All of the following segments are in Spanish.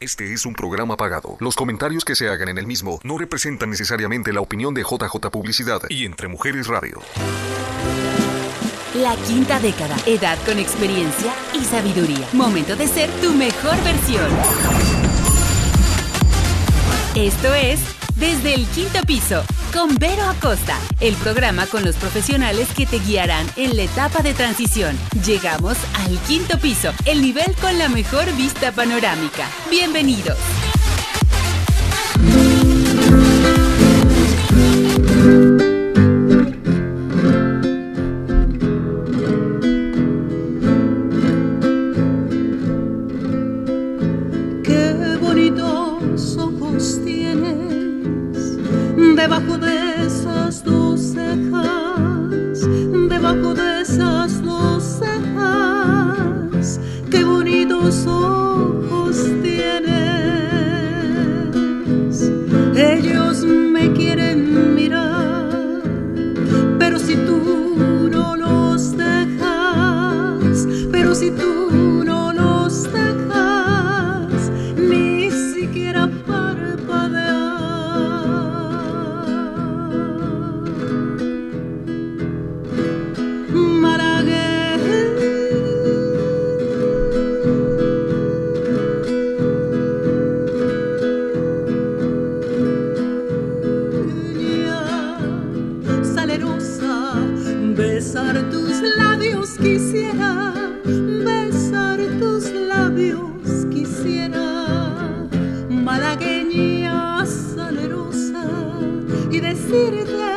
Este es un programa pagado. Los comentarios que se hagan en el mismo no representan necesariamente la opinión de JJ Publicidad y Entre Mujeres Radio. La quinta década, edad con experiencia y sabiduría. Momento de ser tu mejor versión. Esto es Desde el Quinto Piso, con Vero Acosta, el programa con los profesionales que te guiarán en la etapa de transición. Llegamos al quinto piso, el nivel con la mejor vista panorámica. Bienvenidos. Decirte,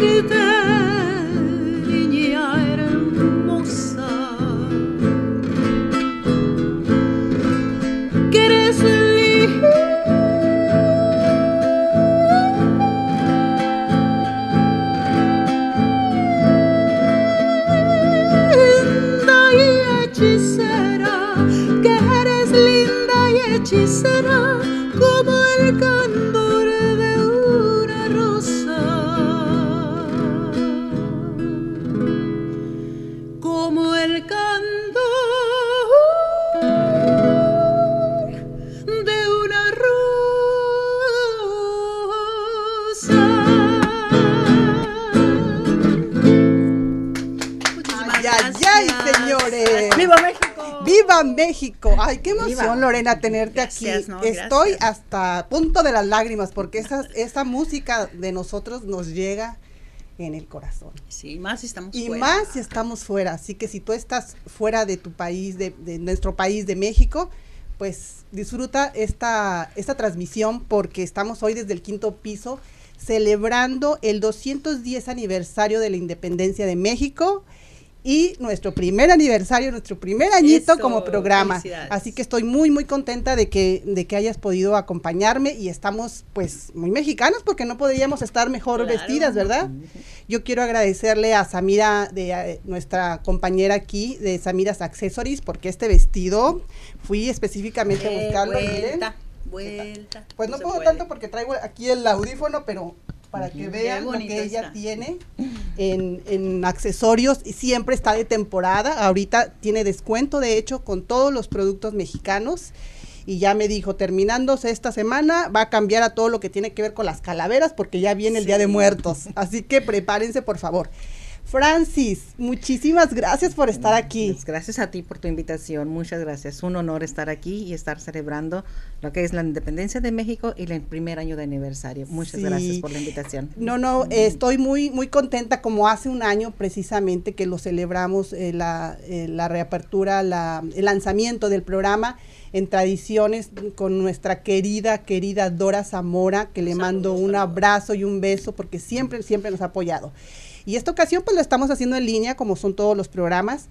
decirte, Lorena, tenerte Gracias, aquí. no, Estoy gracias. hasta punto de las lágrimas porque esa, esa música de nosotros nos llega en el corazón. Sí, más si estamos Y fuera. más si estamos fuera. Así que si tú estás fuera de tu país, de, de nuestro país, de México, pues disfruta esta, esta transmisión porque estamos hoy desde el quinto piso celebrando el 210 aniversario de la independencia de México y nuestro primer aniversario, nuestro primer añito Eso, como programa. Así que estoy muy, muy contenta de que, de que hayas podido acompañarme y estamos pues muy mexicanos porque no podríamos estar mejor Claro. vestidas, ¿verdad? Yo quiero agradecerle a Samira, de eh, nuestra compañera aquí, de Samira's Accessories, porque este vestido fui específicamente a Eh, buscarlo. miren. vuelta, vuelta. Pues no puedo puede. tanto porque traigo aquí el audífono, pero para que vean lo que ella está. tiene en, en accesorios y siempre está de temporada. Ahorita tiene descuento, de hecho, con todos los productos mexicanos. Y ya me dijo, terminándose esta semana, va a cambiar a todo lo que tiene que ver con las calaveras porque ya viene el Día de. Muertos. Así que prepárense, por favor. Francis, muchísimas gracias por estar aquí. Pues gracias a ti por tu invitación, muchas gracias. Un honor estar aquí y estar celebrando lo que es la independencia de México y el primer año de aniversario. Muchas Sí. gracias por la invitación. No, no, eh, estoy muy, muy contenta como hace un año precisamente que lo celebramos eh, la, eh, la reapertura, la, el lanzamiento del programa en tradiciones con nuestra querida, querida Dora Zamora, que le mando un abrazo y un beso porque siempre, siempre nos ha apoyado. Y esta ocasión pues lo estamos haciendo en línea como son todos los programas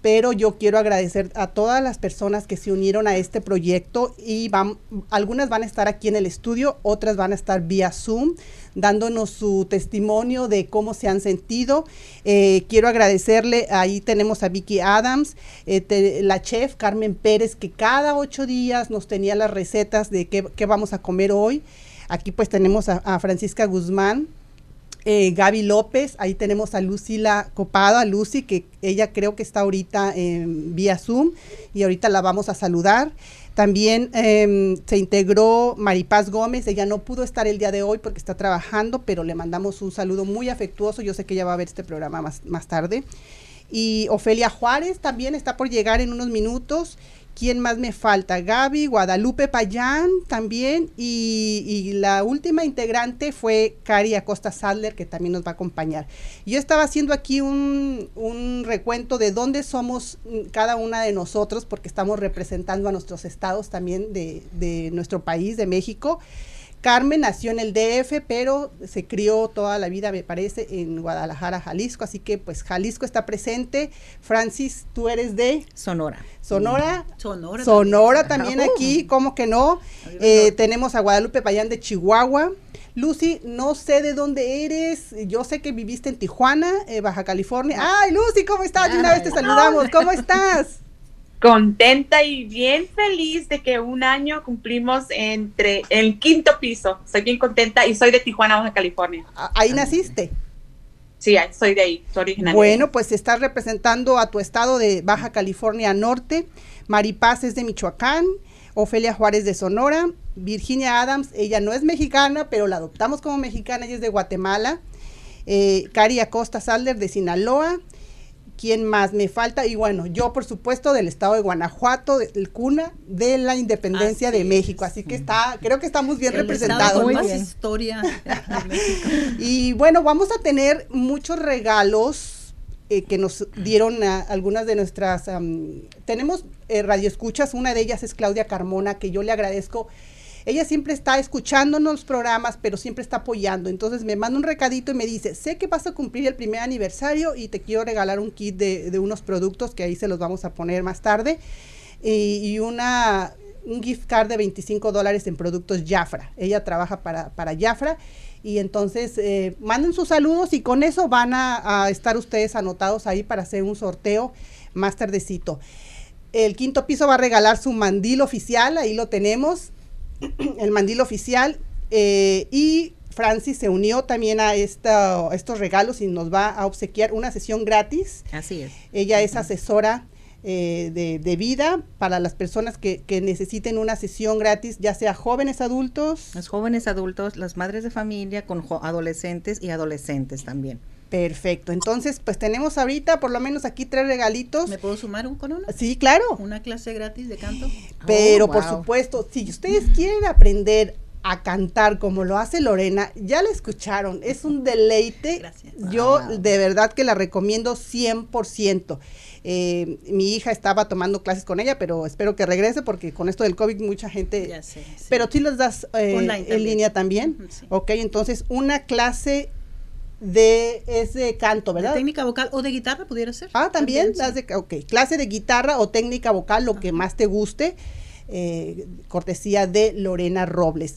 pero yo quiero agradecer a todas las personas que se unieron a este proyecto y van, algunas van a estar aquí en el estudio, otras van a estar vía Zoom, dándonos su testimonio de cómo se han sentido. Eh, quiero agradecerle, ahí tenemos a Vicky Adams, eh, la chef Carmen Pérez, que cada ocho días nos tenía las recetas de qué, qué vamos a comer hoy. Aquí pues tenemos a Francisca Guzmán, eh, Gaby López, ahí tenemos a Lucila Copado, a Lucy, que ella creo que está ahorita en vía Zoom y ahorita la vamos a saludar. También em, se integró Maripaz Gómez, ella no pudo estar el día de hoy porque está trabajando, pero le mandamos un saludo muy afectuoso, yo sé que ella va a ver este programa más, más tarde. Y Ofelia Juárez también está por llegar en unos minutos. ¿Quién más me falta? Gaby, Guadalupe Payán también. Y, la última integrante fue Cari Acosta Sadler, que también nos va a acompañar. Yo estaba haciendo aquí un, recuento de dónde somos mm, cada una de nosotros, porque estamos representando a nuestros estados también de nuestro país, de México. Carmen nació en el DF, pero se crió toda la vida, me parece, en Guadalajara, Jalisco. Así que, pues, Jalisco está presente. Francis, tú eres de Sonora. Sonora. Sonora. Sonora también Uh. aquí, ¿cómo que no? Eh, tenemos a Guadalupe Payán de Chihuahua. Lucy, no sé de dónde eres. Yo sé que viviste en Tijuana, eh, Baja California. Ay, Lucy, ¿cómo estás? De una vez te saludamos. ¿Cómo estás? Contenta y bien feliz de que un año cumplimos entre el quinto piso. Estoy bien contenta y soy de Tijuana, Baja California. A- Ahí naciste. Sí, soy de ahí, soy originaria. Bueno, pues estás representando a tu estado de Baja California Norte. Maripaz es de Michoacán. Ofelia Juárez de Sonora. Virginia Adams, ella no es mexicana, pero la adoptamos como mexicana, ella es de Guatemala. Eh, Cari Acosta Sadler de Sinaloa. ¿Quién más me falta? Y bueno, yo por supuesto del estado de Guanajuato, del cuna de la independencia Así de. México. Así que está, creo que estamos bien El representados. Muy más bien. historia de México. Y bueno, vamos a tener muchos regalos eh, que nos dieron a algunas de nuestras... tenemos eh, radioescuchas, una de ellas es Claudia Carmona, que yo le agradezco. Ella siempre está escuchándonos los programas, pero siempre está apoyando. Entonces me manda un recadito y me dice, sé que vas a cumplir el primer aniversario y te quiero regalar un kit de, de unos productos que ahí se los vamos a poner más tarde. Y, una, un gift card de 25 dólares en productos Jafra. Ella trabaja para, para Jafra. Y entonces eh, manden sus saludos y con eso van a, a estar ustedes anotados ahí para hacer un sorteo más tardecito. El quinto piso va a regalar su mandil oficial, ahí lo tenemos, el mandil oficial. eh, y Francis se unió también a esta- a estos regalos y nos va a obsequiar una sesión gratis. Así es. Ella es asesora eh, de, de vida para las personas que, que necesiten una sesión gratis, ya sea jóvenes adultos. Los jóvenes adultos, las madres de familia con adolescentes y adolescentes también. Perfecto. Entonces, pues tenemos ahorita por lo menos aquí tres regalitos. ¿Me puedo sumar un con uno? Sí, claro. Una clase gratis de canto. Pero Oh, por supuesto, si ustedes quieren aprender a cantar como lo hace Lorena, ya la escucharon, es un deleite. Gracias. Yo Wow. de verdad que la recomiendo 100%. Eh, mi hija estaba tomando clases con ella, pero espero que regrese porque con esto del COVID mucha gente... Ya sé. sí. Pero tú las das eh, en línea también. Sí. Ok, entonces una clase de, es de canto, ¿De ¿verdad? técnica vocal o de guitarra pudiera ser? Ah, también, las de, ok, clase de guitarra o técnica vocal, lo que más te guste, eh, cortesía de Lorena Robles.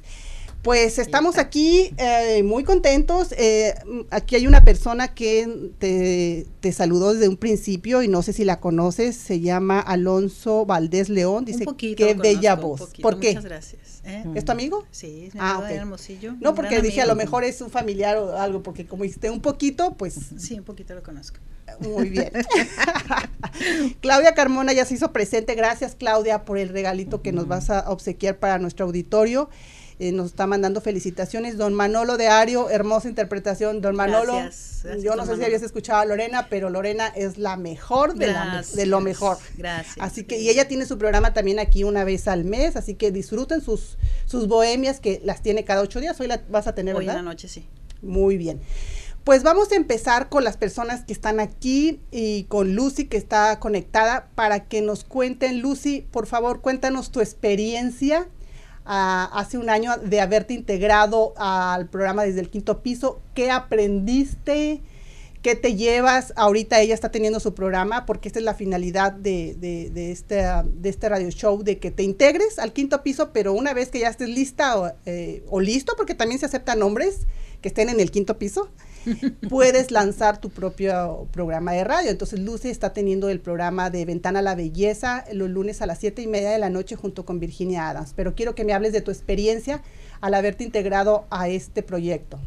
Pues estamos aquí eh, muy contentos. eh, mm, aquí hay una persona que te, te saludó desde un principio y no sé si la conoces. Se llama Alonso Valdés León. Dice un poquito qué lo bella conozco, voz. poquito. ¿Por qué? Muchas gracias. ¿eh? ¿Es tu amigo? Sí, es mi Ah, amigo de. Hermosillo. No, un porque dije a lo mejor es un familiar o algo, porque como dijiste un poquito, pues Sí, un poquito lo conozco. Muy bien. Claudia Carmona ya se hizo presente. Gracias, Claudia, por el regalito que nos vas a obsequiar para nuestro auditorio. Eh, nos está mandando felicitaciones. Don Manolo de Ario, hermosa interpretación. Don Manolo, Gracias, gracias, yo no sé si habías escuchado a Lorena, pero Lorena es la mejor de, la lo mejor. Gracias. Así que, y ella tiene su programa también aquí una vez al mes, así que disfruten sus, sus bohemias que las tiene cada ocho días. Hoy la vas a tener, Hoy en ¿verdad? la noche sí. Muy bien. Pues vamos a empezar con las personas que están aquí y con Lucy que está conectada para que nos cuenten. Lucy, por favor, cuéntanos tu experiencia hace un año de haberte integrado al programa desde el quinto piso. ¿Qué aprendiste? ¿Qué te llevas? Ahorita ella está teniendo su programa porque esta es la finalidad de, de, de este, de este radio show, de que te integres al quinto piso, pero una vez que ya estés lista o, eh, o listo, porque también se aceptan hombres que estén en el quinto piso, puedes lanzar tu propio programa de radio. Entonces Lucy está teniendo el programa de Ventana a la Belleza los lunes a las siete y media de la noche junto con Virginia Adams. Pero quiero que me hables de tu experiencia al haberte integrado a este proyecto.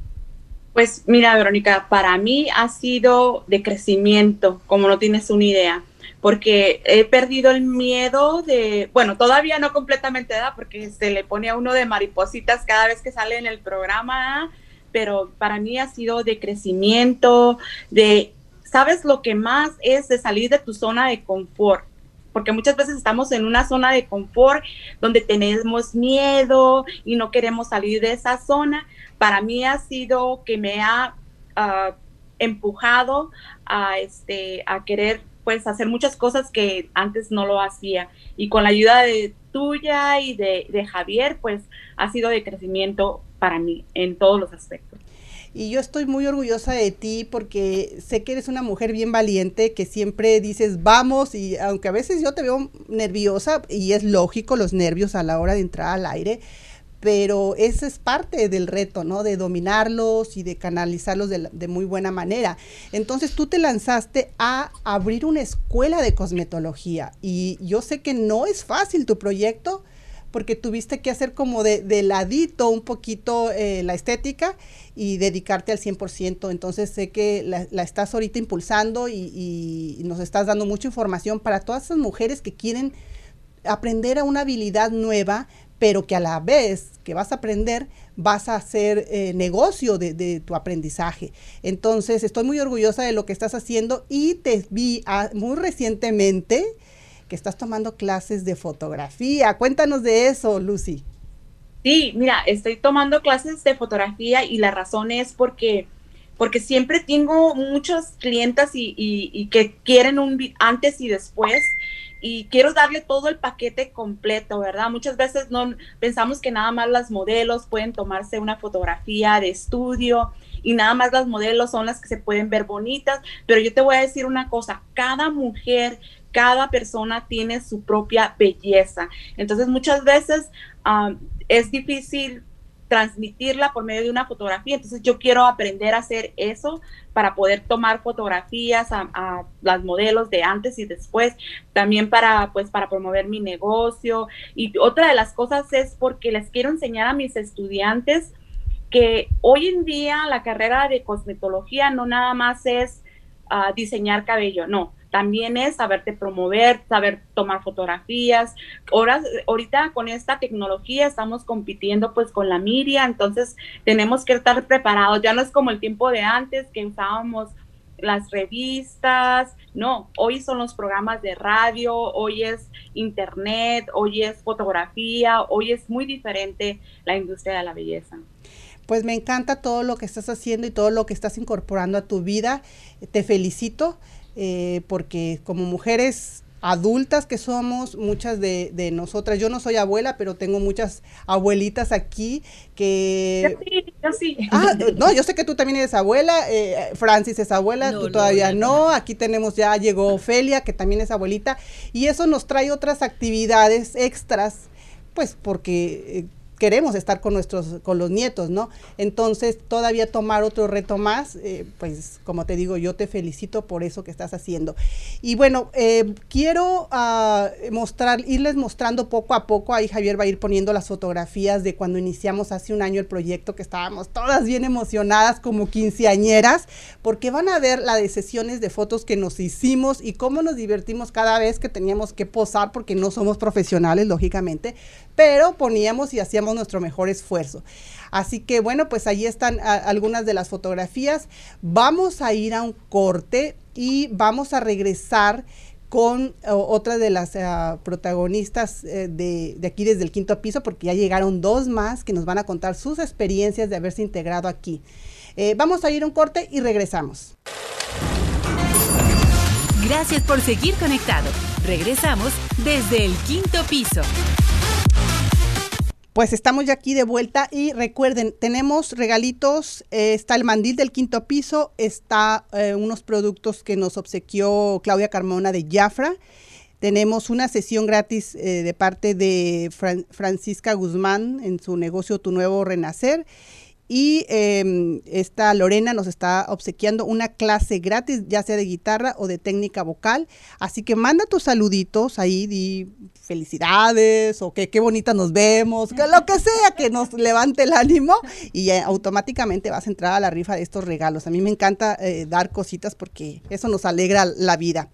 Pues mira, Verónica, para mí ha sido de crecimiento, como no tienes una idea, porque he perdido el miedo de, bueno, todavía no completamente, ¿verdad? Porque se le pone a uno de maripositas cada vez que sale en el programa, pero para mí ha sido de crecimiento, de, ¿sabes lo que más es de salir de tu zona de confort? Porque muchas veces estamos en una zona de confort donde tenemos miedo y no queremos salir de esa zona. Para mí ha sido que me ha ah, empujado a, este, a querer pues hacer muchas cosas que antes no lo hacía. Y con la ayuda de tuya y de, de Javier, pues ha sido de crecimiento para mí en todos los aspectos. Y yo estoy muy orgullosa de ti porque sé que eres una mujer bien valiente, que siempre dices vamos y aunque a veces yo te veo nerviosa y es lógico los nervios a la hora de entrar al aire, pero ese es parte del reto, ¿no? De dominarlos y de canalizarlos de, de muy buena manera. Entonces tú te lanzaste a abrir una escuela de cosmetología y yo sé que no es fácil tu proyecto porque tuviste que hacer como de, de ladito un poquito eh, la estética y dedicarte al 100%. Entonces sé que la, estás ahorita impulsando y, y nos estás dando mucha información para todas esas mujeres que quieren aprender a una habilidad nueva, pero que a la vez que vas a aprender vas a hacer eh, negocio de, de tu aprendizaje. Entonces estoy muy orgullosa de lo que estás haciendo y te vi ah, muy recientemente que estás tomando clases de fotografía. Cuéntanos de eso, Lucy. Sí, mira, estoy tomando clases de fotografía y la razón es porque, porque siempre tengo muchas clientas y, y- que quieren un antes y después y quiero darle todo el paquete completo, ¿verdad? Muchas veces no pensamos que nada más las modelos pueden tomarse una fotografía de estudio y nada más las modelos son las que se pueden ver bonitas, pero yo te voy a decir una cosa, cada mujer, cada persona tiene su propia belleza. Entonces muchas veces um, es difícil transmitirla por medio de una fotografía. Entonces yo quiero aprender a hacer eso para poder tomar fotografías a, las modelos de antes y después, también para pues para promover mi negocio. Y otra de las cosas es porque les quiero enseñar a mis estudiantes que hoy en día la carrera de cosmetología no nada más es ah, diseñar cabello, no, también es saberte promover, saber tomar fotografías. Ahora, ahorita con esta tecnología estamos compitiendo pues con la media, entonces tenemos que estar preparados. Ya no es como el tiempo de antes que usábamos las revistas, no, hoy son los programas de radio, hoy es internet, hoy es fotografía, hoy es muy diferente la industria de la belleza. Pues me encanta todo lo que estás haciendo y todo lo que estás incorporando a tu vida. Te felicito eh, porque como mujeres adultas que somos, muchas de, de, nosotras, yo no soy abuela, pero tengo muchas abuelitas aquí que... Yo sí, yo sí. Ah, no, yo sé que tú también eres abuela, eh, Francis es abuela, No, tú no, todavía no, aquí tenemos, ya llegó Ofelia, que también es abuelita, y eso nos trae otras actividades extras, pues porque... eh, queremos estar con nuestros con los nietos no entonces todavía tomar otro reto más eh, pues como te digo yo te felicito por eso que estás haciendo. Y bueno eh, quiero ah, mostrar irles mostrando poco a poco ahí Javier va a ir poniendo las fotografías de cuando iniciamos hace un año el proyecto que estábamos todas bien emocionadas como quinceañeras porque van a ver la de sesiones de fotos que nos hicimos y cómo nos divertimos cada vez que teníamos que posar porque no somos profesionales lógicamente pero poníamos y hacíamos nuestro mejor esfuerzo. Así que bueno, pues ahí están a, algunas de las fotografías. Vamos a ir a un corte y vamos a regresar con otra de las uh, protagonistas de, de, aquí desde el quinto piso, porque ya llegaron dos más que nos van a contar sus experiencias de haberse integrado aquí. Eh, vamos a ir a un corte y regresamos. Gracias por seguir conectado. Regresamos desde el quinto piso. Pues estamos ya aquí de vuelta y recuerden, tenemos regalitos, eh, está el mandil del quinto piso, está eh, unos productos que nos obsequió Claudia Carmona de Jafra, tenemos una sesión gratis eh, de parte de Fran Francisca Guzmán en su negocio Tu Nuevo Renacer y eh, esta Lorena nos está obsequiando una clase gratis, ya sea de guitarra o de técnica vocal. Así que manda tus saluditos ahí, di felicidades o que qué bonita nos vemos, que lo que sea que nos levante el ánimo y eh, automáticamente vas a entrar a la rifa de estos regalos. A mí me encanta eh, dar cositas porque eso nos alegra la vida.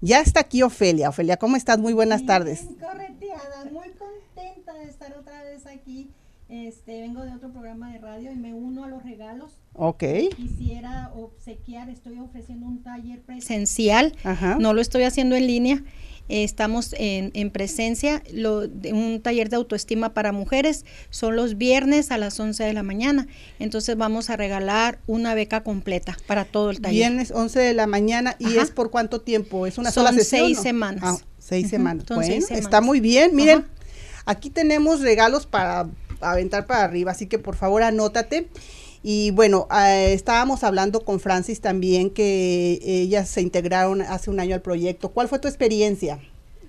Ya está aquí Ofelia. Ofelia, ¿cómo estás? Muy buenas Bien, tardes. Correteada, muy contenta de estar otra vez aquí. Este, vengo de otro programa de radio y me uno a los regalos. Ok. Quisiera obsequiar, estoy ofreciendo un taller presencial, Ajá. no lo estoy haciendo en línea. Eh, Estamos en, en presencia, lo, de un taller de autoestima para mujeres, son los viernes a las 11 de la mañana. Entonces vamos a regalar una beca completa para todo el taller. Viernes 11 de la mañana y Ajá. es por cuánto tiempo? ¿Es una Son sola sesión? seis no? semanas. Ah, seis semanas. bueno, seis está muy bien. Miren, Ajá. aquí tenemos regalos para aventar para arriba, así que por favor anótate. Y bueno, eh, estábamos hablando con Francis también que ellas se integraron hace un año al proyecto. ¿Cuál fue tu experiencia,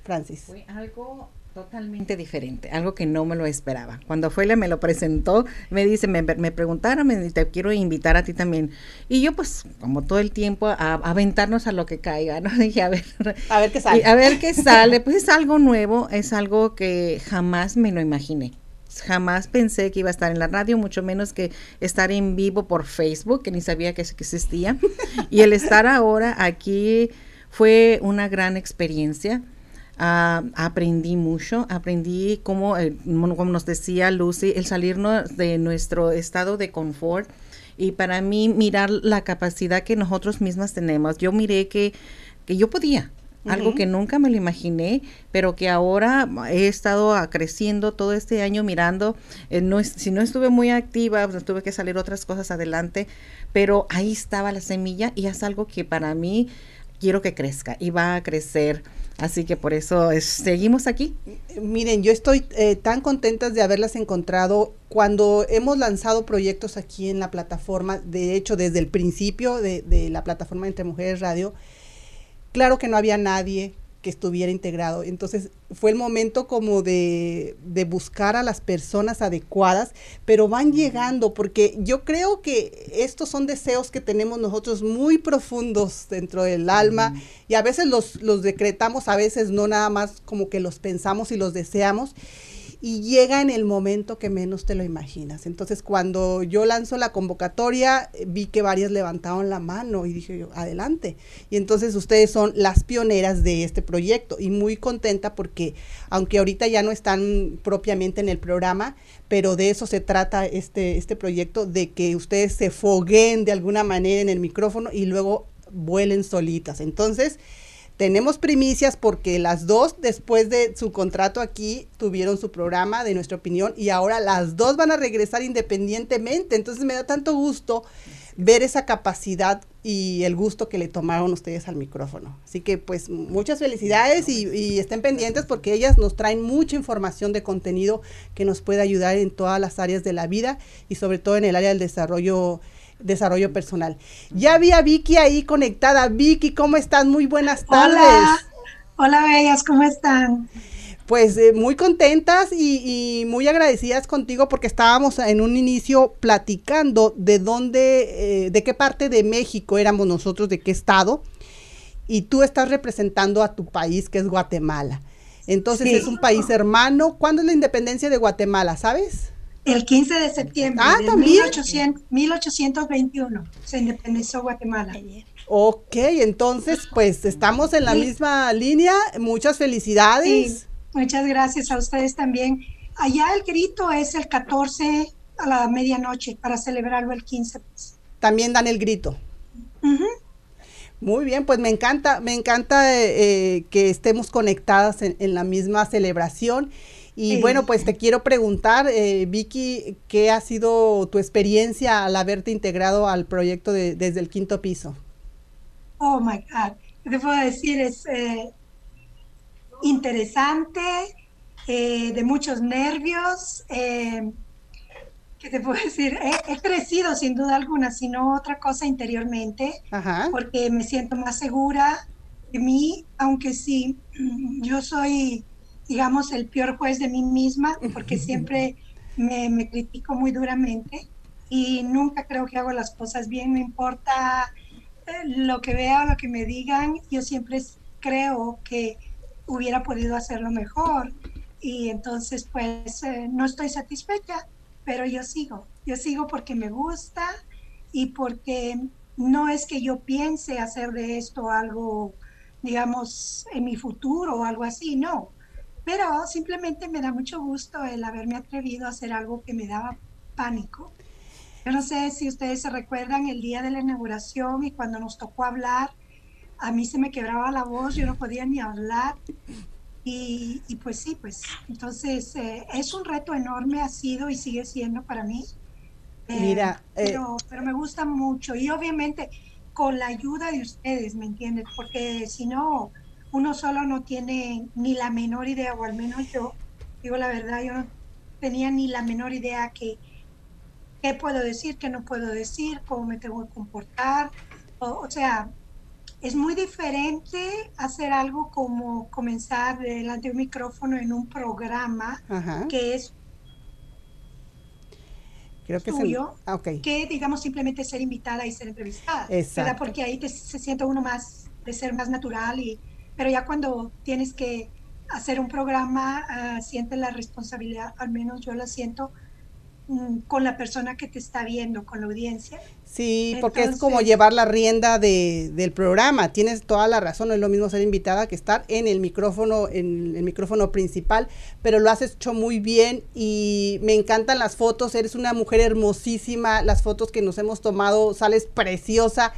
Francis? Fue algo totalmente diferente, algo que no me lo esperaba. Cuando Fuela me lo presentó, me dice, me, me preguntaron, me te quiero invitar a ti también. Y yo pues, como todo el tiempo, a, a aventarnos a lo que caiga, ¿no? Dije, a ver, A ver qué sale. a ver qué sale. Pues es algo nuevo, es algo que jamás me lo imaginé. Jamás pensé que iba a estar en la radio, mucho menos que estar en vivo por Facebook, que ni sabía que, existía. Y el estar ahora aquí fue una gran experiencia. Ah, aprendí mucho, aprendí cómo, eh, como como nos decía Lucy, el salirnos de nuestro estado de confort y para mí mirar la capacidad que nosotros mismas tenemos. Yo miré que, que yo podía, algo que nunca me lo imaginé, pero que ahora he estado creciendo todo este año mirando. eh, no si no estuve muy activa, pues, tuve que salir otras cosas adelante, pero ahí estaba la semilla y es algo que para mí quiero que crezca y va a crecer. Así que por eso es- seguimos aquí. Miren, yo estoy eh, tan contenta de haberlas encontrado cuando hemos lanzado proyectos aquí en la plataforma, de hecho desde el principio de, de la plataforma Entre Mujeres Radio, claro que no había nadie que estuviera integrado. Entonces fue el momento como de, de buscar a las personas adecuadas, pero van llegando, porque yo creo que estos son deseos que tenemos nosotros muy profundos dentro del alma y a veces los, los decretamos, a veces no nada más como que los pensamos y los deseamos. Y llega en el momento que menos te lo imaginas. Entonces, cuando yo lanzo la convocatoria, eh, vi que varias levantaron la mano y dije yo, adelante. Y entonces ustedes son las pioneras de este proyecto y muy contenta porque, aunque ahorita ya no están propiamente en el programa, pero de eso se trata este, este proyecto, de que ustedes se fogueen de alguna manera en el micrófono y luego vuelen solitas. Entonces, tenemos primicias porque las dos, después de su contrato aquí, tuvieron su programa de nuestra opinión y ahora las dos van a regresar independientemente. Entonces me da tanto gusto ver esa capacidad y el gusto que le tomaron ustedes al micrófono. Así que pues muchas felicidades y, estén pendientes porque ellas nos traen mucha información de contenido que nos puede ayudar en todas las áreas de la vida y sobre todo en el área del desarrollo desarrollo personal. Ya vi a Vicky ahí conectada. Vicky, ¿cómo estás? Muy buenas tardes. Hola, hola bellas, ¿cómo están? Pues eh, muy contentas y, y, muy agradecidas contigo porque estábamos en un inicio platicando de dónde, eh, de qué parte de México éramos nosotros, de qué estado, y tú estás representando a tu país, que es Guatemala. Entonces sí. es un país hermano. ¿Cuándo es la independencia de Guatemala, sabes? El 15 de septiembre ah, de ¿también? 1800, 1821 se independizó Guatemala. Ok, entonces pues estamos en la sí. misma línea. Muchas felicidades. Sí, muchas gracias a ustedes también. Allá el grito es el 14 a la medianoche para celebrarlo el 15. Pues. También dan el grito. Uh -huh. Muy bien, pues me encanta, me encanta eh, que estemos conectadas en, en la misma celebración. Y sí. bueno, pues te quiero preguntar, eh, Vicky, ¿qué ha sido tu experiencia al haberte integrado al proyecto de, desde el quinto piso? Oh, my God. ¿Qué te puedo decir? Es eh, interesante, eh, de muchos nervios. ¿Qué te puedo decir? He, he, crecido sin duda alguna, sino otra cosa interiormente, Ajá. porque me siento más segura de mí, aunque sí, yo soy digamos, el peor juez de mí misma, porque siempre me, me, critico muy duramente y nunca creo que hago las cosas bien, no importa eh, lo que vea, lo que me digan, yo siempre creo que hubiera podido hacerlo mejor y entonces pues eh, no estoy satisfecha, pero yo sigo, yo sigo porque me gusta y porque no es que yo piense hacer de esto algo, digamos, en mi futuro o algo así, no, pero simplemente me da mucho gusto el haberme atrevido a hacer algo que me daba pánico. Yo no sé si ustedes se recuerdan el día de la inauguración y cuando nos tocó hablar, a mí se me quebraba la voz, yo no podía ni hablar. Y, y pues sí, pues entonces eh, es un reto enorme, ha sido y sigue siendo para mí. Eh, Mira, eh, pero, pero me gusta mucho y obviamente con la ayuda de ustedes, ¿me entiendes? Porque si no, uno solo no tiene ni la menor idea, o al menos yo, digo la verdad, yo no tenía ni la menor idea que qué puedo decir, qué no puedo decir, cómo me tengo que comportar. O, o sea, es muy diferente hacer algo como comenzar delante de un micrófono en un programa Ajá. que es Creo que ah, okay. que digamos simplemente ser invitada y ser entrevistada, Exacto. ¿verdad? Porque ahí te, se siente uno más de ser más natural y pero ya cuando tienes que hacer un programa, uh, sientes la responsabilidad, al menos yo la siento, um, con la persona que te está viendo, con la audiencia. Sí, Entonces, porque es como llevar la rienda de, del programa. Tienes toda la razón, no es lo mismo ser invitada que estar en el micrófono, en el micrófono principal, pero lo has hecho muy bien y me encantan las fotos, eres una mujer hermosísima, las fotos que nos hemos tomado, sales preciosa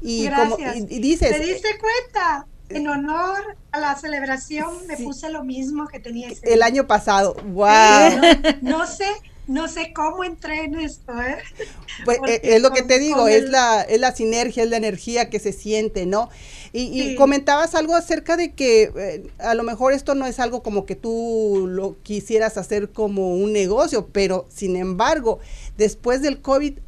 y Gracias. como y, y dices, ¿te diste cuenta? En honor a la celebración me sí. puse lo mismo que tenía ese el año pasado. ¡Wow! No, no, sé, no sé cómo entré en esto, ¿eh? Pues Porque es lo que te digo, es el... la, es la sinergia, es la energía que se siente, ¿no? Y, y sí. comentabas algo acerca de que eh, a lo mejor esto no es algo como que tú lo quisieras hacer como un negocio, pero sin embargo, después del COVID,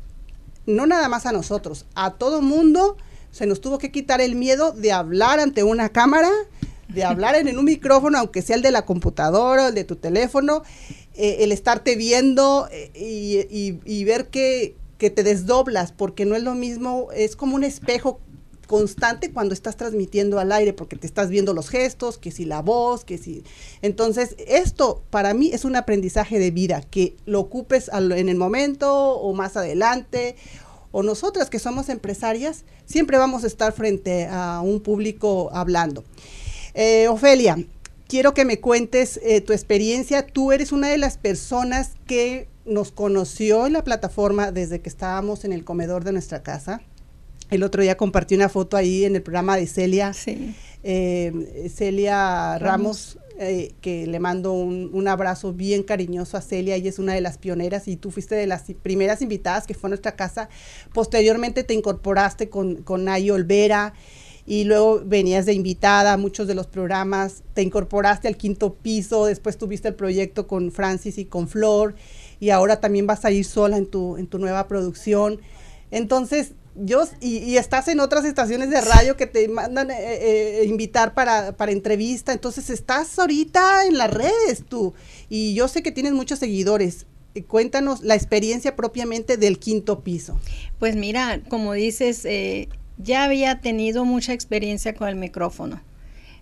no nada más a nosotros, a todo mundo se nos tuvo que quitar el miedo de hablar ante una cámara, de hablar en, un micrófono, aunque sea el de la computadora, el de tu teléfono, eh, el estarte viendo eh, y, ver que, que te desdoblas, porque no es lo mismo, es como un espejo constante cuando estás transmitiendo al aire porque te estás viendo los gestos, que si la voz, que si... Entonces, esto para mí es un aprendizaje de vida, que lo ocupes en el momento o más adelante o nosotras que somos empresarias, siempre vamos a estar frente a un público hablando. Eh, Ofelia, quiero que me cuentes eh, tu experiencia. Tú eres una de las personas que nos conoció en la plataforma desde que estábamos en el comedor de nuestra casa. El otro día compartí una foto ahí en el programa de Celia. Sí. eh, Celia Ramos, eh, que le mando un, un abrazo bien cariñoso a Celia, ella es una de las pioneras y tú fuiste de las primeras invitadas que fue a nuestra casa. Posteriormente te incorporaste con, con Olvera y luego venías de invitada a muchos de los programas, te incorporaste al quinto piso, después tuviste el proyecto con Francis y con Flor y ahora también vas a ir sola en tu, en tu nueva producción. Entonces, yo, y, y estás en otras estaciones de radio que te mandan eh, eh, invitar para, para entrevista, entonces estás ahorita en las redes tú, y yo sé que tienes muchos seguidores. Eh, Cuéntanos la experiencia propiamente del quinto piso. Pues mira, como dices, eh, ya había tenido mucha experiencia con el micrófono.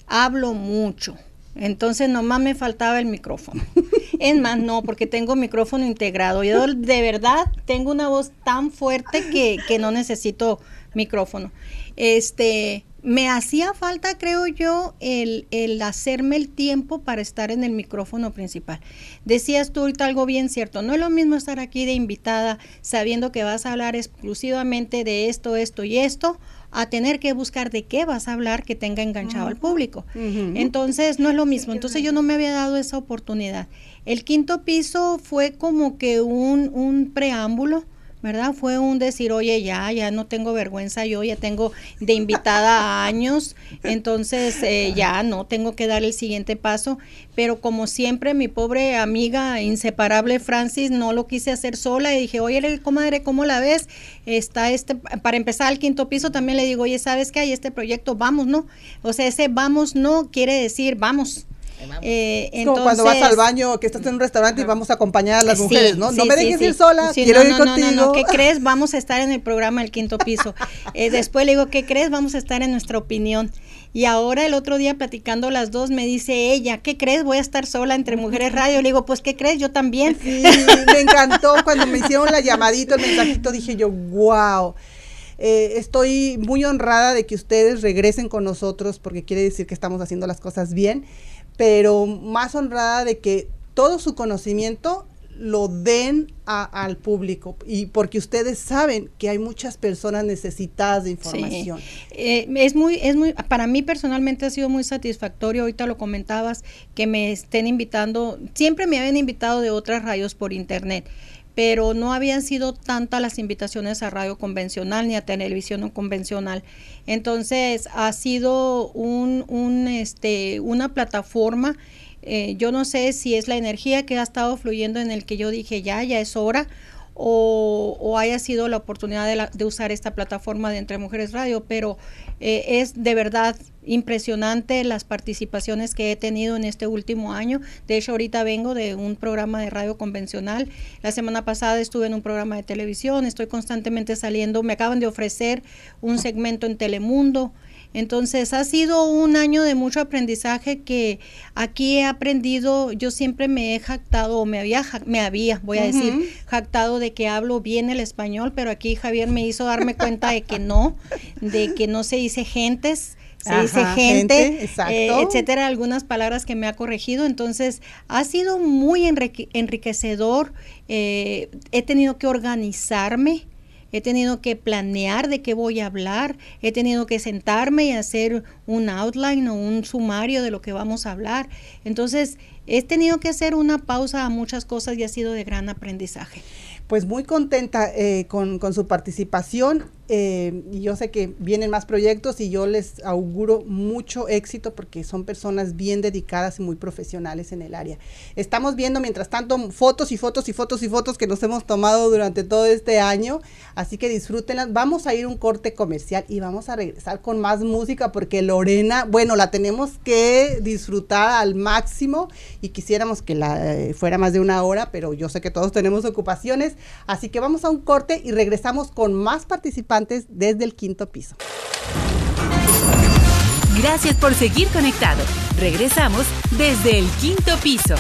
Hablo mucho. Entonces nomás me faltaba el micrófono. Es más, no, porque tengo micrófono integrado. Yo de verdad tengo una voz tan fuerte que, que no necesito micrófono. Este, me hacía falta, creo yo, el, el hacerme el tiempo para estar en el micrófono principal. Decías tú ahorita algo bien cierto, no es lo mismo estar aquí de invitada sabiendo que vas a hablar exclusivamente de esto, esto y esto, a tener que buscar de qué vas a hablar que tenga enganchado al público. Entonces no es lo mismo, entonces yo no me había dado esa oportunidad. El quinto piso fue como que un, un preámbulo ¿verdad? Fue un decir, oye, ya, ya no tengo vergüenza, yo ya tengo de invitada años, entonces eh, ya no tengo que dar el siguiente paso, pero como siempre mi pobre amiga inseparable Francis no lo quise hacer sola y dije, oye, comadre, ¿cómo la ves? Está este, para empezar al quinto piso también le digo, oye, ¿sabes qué hay este proyecto? Vamos, ¿no? O sea, ese vamos no quiere decir vamos. Eh, Es como cuando vas al baño, que estás en un restaurante y vamos a acompañar a las Sí, mujeres, ¿no? no me dejes sí. ir sola, Sí, quiero no, ir no, contigo. No, no, ¿qué crees? Vamos a estar en el programa El Quinto Piso. Eh, después le digo, ¿qué crees? Vamos a estar en nuestra opinión. Y ahora el otro día platicando las dos me dice ella, ¿qué crees? Voy a estar sola entre Mujeres Radio. Le digo, pues ¿qué crees? Yo también. Sí, me encantó cuando me hicieron la llamadita, el mensajito, dije yo, wow. Eh, estoy muy honrada de que ustedes regresen con nosotros porque quiere decir que estamos haciendo las cosas bien, pero más honrada de que todo su conocimiento lo den a- al público y porque ustedes saben que hay muchas personas necesitadas de información. Sí. Eh, es muy, es muy, para mí personalmente ha sido muy satisfactorio, ahorita lo comentabas, que me estén invitando, siempre me habían invitado de otras radios por internet, pero no habían sido tantas las invitaciones a radio convencional ni a televisión convencional. Entonces ha sido un, un, este, una plataforma eh, yo no sé si es la energía que ha estado fluyendo en el que yo dije ya, ya es hora, o, haya sido la oportunidad de usar esta plataforma de Entre Mujeres Radio, pero eh, es de verdad impresionante las participaciones que he tenido en este último año. De hecho, ahorita vengo de un programa de radio convencional. La semana pasada estuve en un programa de televisión, estoy constantemente saliendo, me acaban de ofrecer un segmento en Telemundo. Entonces ha sido un año de mucho aprendizaje que aquí he aprendido, yo siempre me he jactado, o me había, me había, voy a decir, jactado de que hablo bien el español, pero aquí Javier me hizo darme cuenta de que no, de que no se dice gentes, se dice gente, gente, eh, etcétera, algunas palabras que me ha corregido. Entonces, ha sido muy enrique- enriquecedor. eh, he tenido que organizarme, he tenido que planear de qué voy a hablar, he tenido que sentarme y hacer un outline o un sumario de lo que vamos a hablar. Entonces, he tenido que hacer una pausa a muchas cosas y ha sido de gran aprendizaje. Pues muy contenta eh, con, con su participación eh, y yo sé que vienen más proyectos y yo les auguro mucho éxito porque son personas bien dedicadas y muy profesionales en el área. Estamos viendo mientras tanto fotos y fotos y fotos y fotos que nos hemos tomado durante todo este año, así que disfrútenlas. Vamos a ir un corte comercial y vamos a regresar con más música porque Lorena, bueno, la tenemos que disfrutar al máximo y quisiéramos que la eh, fuera más de una hora, pero yo sé que todos tenemos ocupaciones, así que vamos a un corte y regresamos con más participantes desde el quinto piso. Gracias por seguir conectado. Regresamos desde el quinto piso.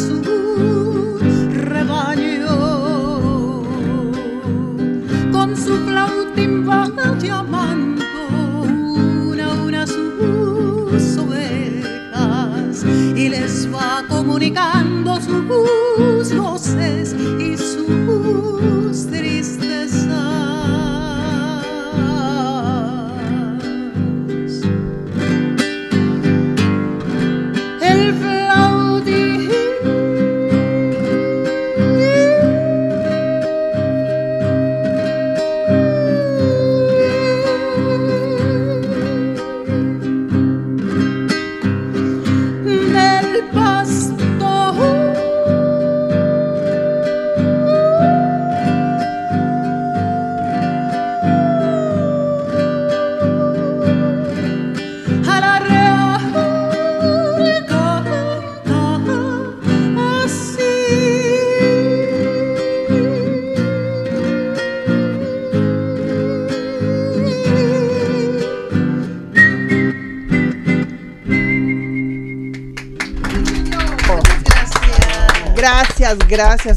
passo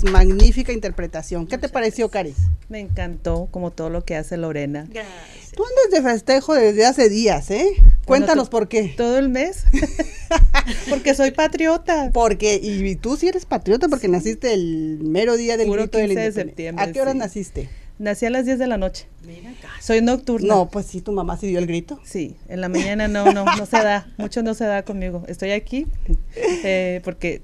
gracias. Magnífica interpretación. ¿Qué te pareció, Caris? Me encantó, como todo lo que hace Lorena. Tú andas de festejo desde hace días, ¿eh? Cuéntanos por qué. Todo el mes. porque soy patriota. Porque, y tú sí eres patriota porque naciste el mero día del Puro grito de la 15 de septiembre, ¿A qué hora sí. naciste? Nací a las 10 de la noche. Soy nocturna. No, pues sí, tu mamá sí dio el grito. Sí, en la mañana no, no, no se da. Mucho no se da conmigo. Estoy aquí eh, porque